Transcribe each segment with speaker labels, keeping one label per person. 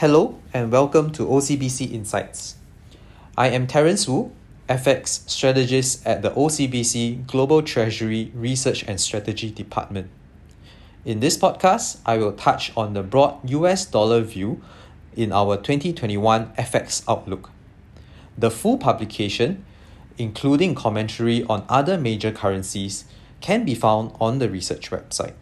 Speaker 1: Hello and welcome to OCBC Insights. I am Terence Wu, FX strategist at the OCBC Global Treasury Research and Strategy Department. In this podcast, I will touch on the broad US dollar view in our 2021 FX outlook. The full publication, including commentary on other major currencies, can be found on the research website.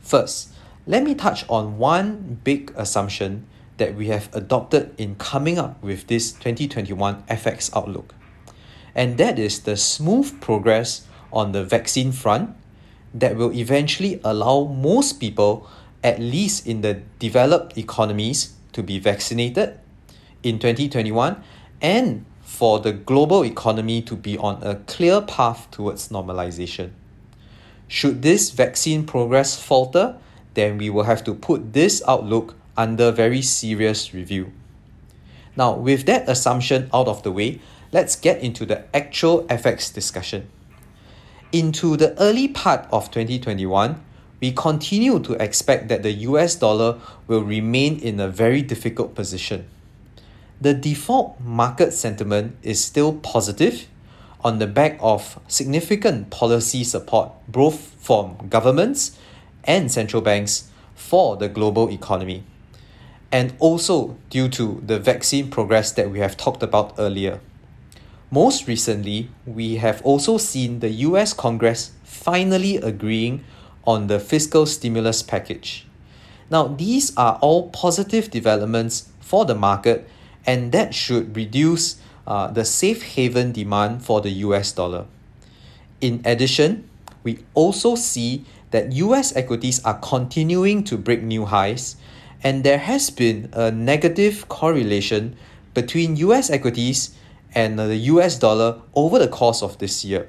Speaker 1: First, let me touch on one big assumption that we have adopted in coming up with this 2021 FX outlook. And that is the smooth progress on the vaccine front that will eventually allow most people, at least in the developed economies, to be vaccinated in 2021 and for the global economy to be on a clear path towards normalization. Should this vaccine progress falter, then we will have to put this outlook under very serious review. Now, with that assumption out of the way, let's get into the actual FX discussion. Into the early part of 2021, we continue to expect that the US dollar will remain in a very difficult position. The default market sentiment is still positive on the back of significant policy support both from governments and central banks for the global economy, and also due to the vaccine progress that we have talked about earlier. Most recently, we have also seen the US Congress finally agreeing on the fiscal stimulus package. Now, these are all positive developments for the market, and that should reduce uh, the safe haven demand for the US dollar. In addition, we also see that US equities are continuing to break new highs, and there has been a negative correlation between US equities and the US dollar over the course of this year.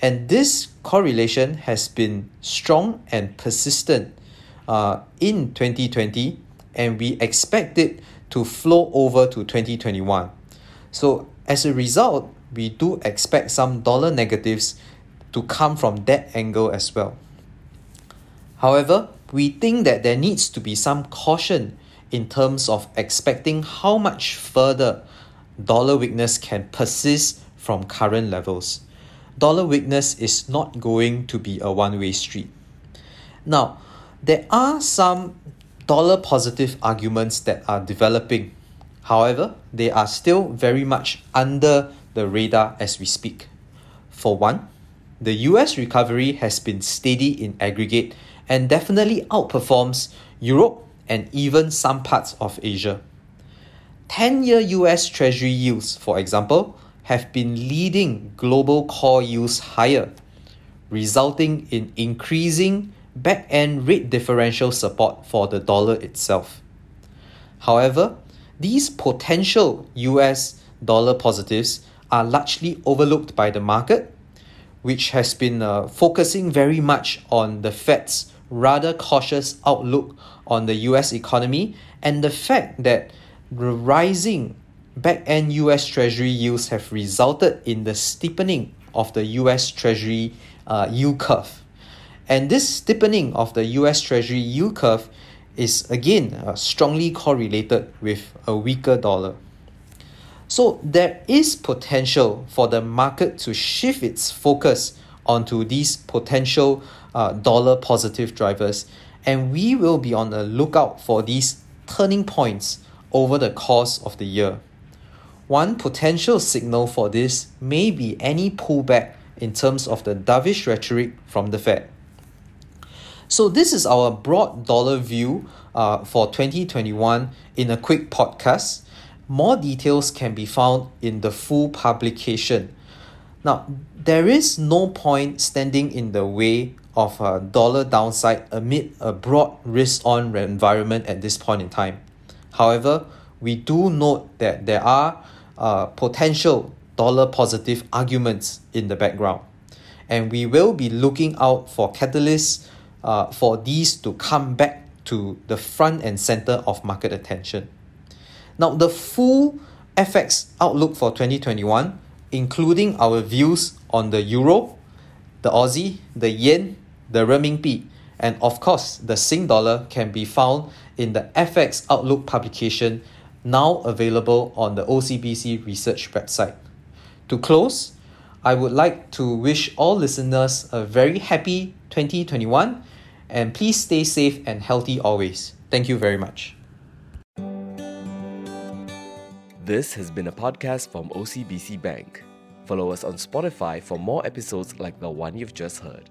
Speaker 1: And this correlation has been strong and persistent uh, in 2020, and we expect it to flow over to 2021. So, as a result, we do expect some dollar negatives to come from that angle as well. However, we think that there needs to be some caution in terms of expecting how much further dollar weakness can persist from current levels. Dollar weakness is not going to be a one way street. Now, there are some dollar positive arguments that are developing. However, they are still very much under the radar as we speak. For one, the US recovery has been steady in aggregate and definitely outperforms Europe and even some parts of Asia. 10 year US Treasury yields, for example, have been leading global core yields higher, resulting in increasing back end rate differential support for the dollar itself. However, these potential US dollar positives are largely overlooked by the market, which has been uh, focusing very much on the Fed's rather cautious outlook on the US economy and the fact that the rising back end US Treasury yields have resulted in the steepening of the US Treasury uh, yield curve. And this steepening of the US Treasury yield curve is again uh, strongly correlated with a weaker dollar. So there is potential for the market to shift its focus onto these potential uh, dollar positive drivers, and we will be on the lookout for these turning points over the course of the year. One potential signal for this may be any pullback in terms of the dovish rhetoric from the Fed. So, this is our broad dollar view uh, for 2021 in a quick podcast. More details can be found in the full publication. Now, there is no point standing in the way of a dollar downside amid a broad risk on environment at this point in time. However, we do note that there are uh, potential dollar positive arguments in the background, and we will be looking out for catalysts uh, for these to come back to the front and center of market attention. Now, the full FX outlook for 2021, including our views on the euro, the Aussie, the yen, the renminbi, And of course, the Sing dollar can be found in the FX Outlook publication now available on the OCBC research website. To close, I would like to wish all listeners a very happy 2021 and please stay safe and healthy always. Thank you very much.
Speaker 2: This has been a podcast from OCBC Bank. Follow us on Spotify for more episodes like the one you've just heard.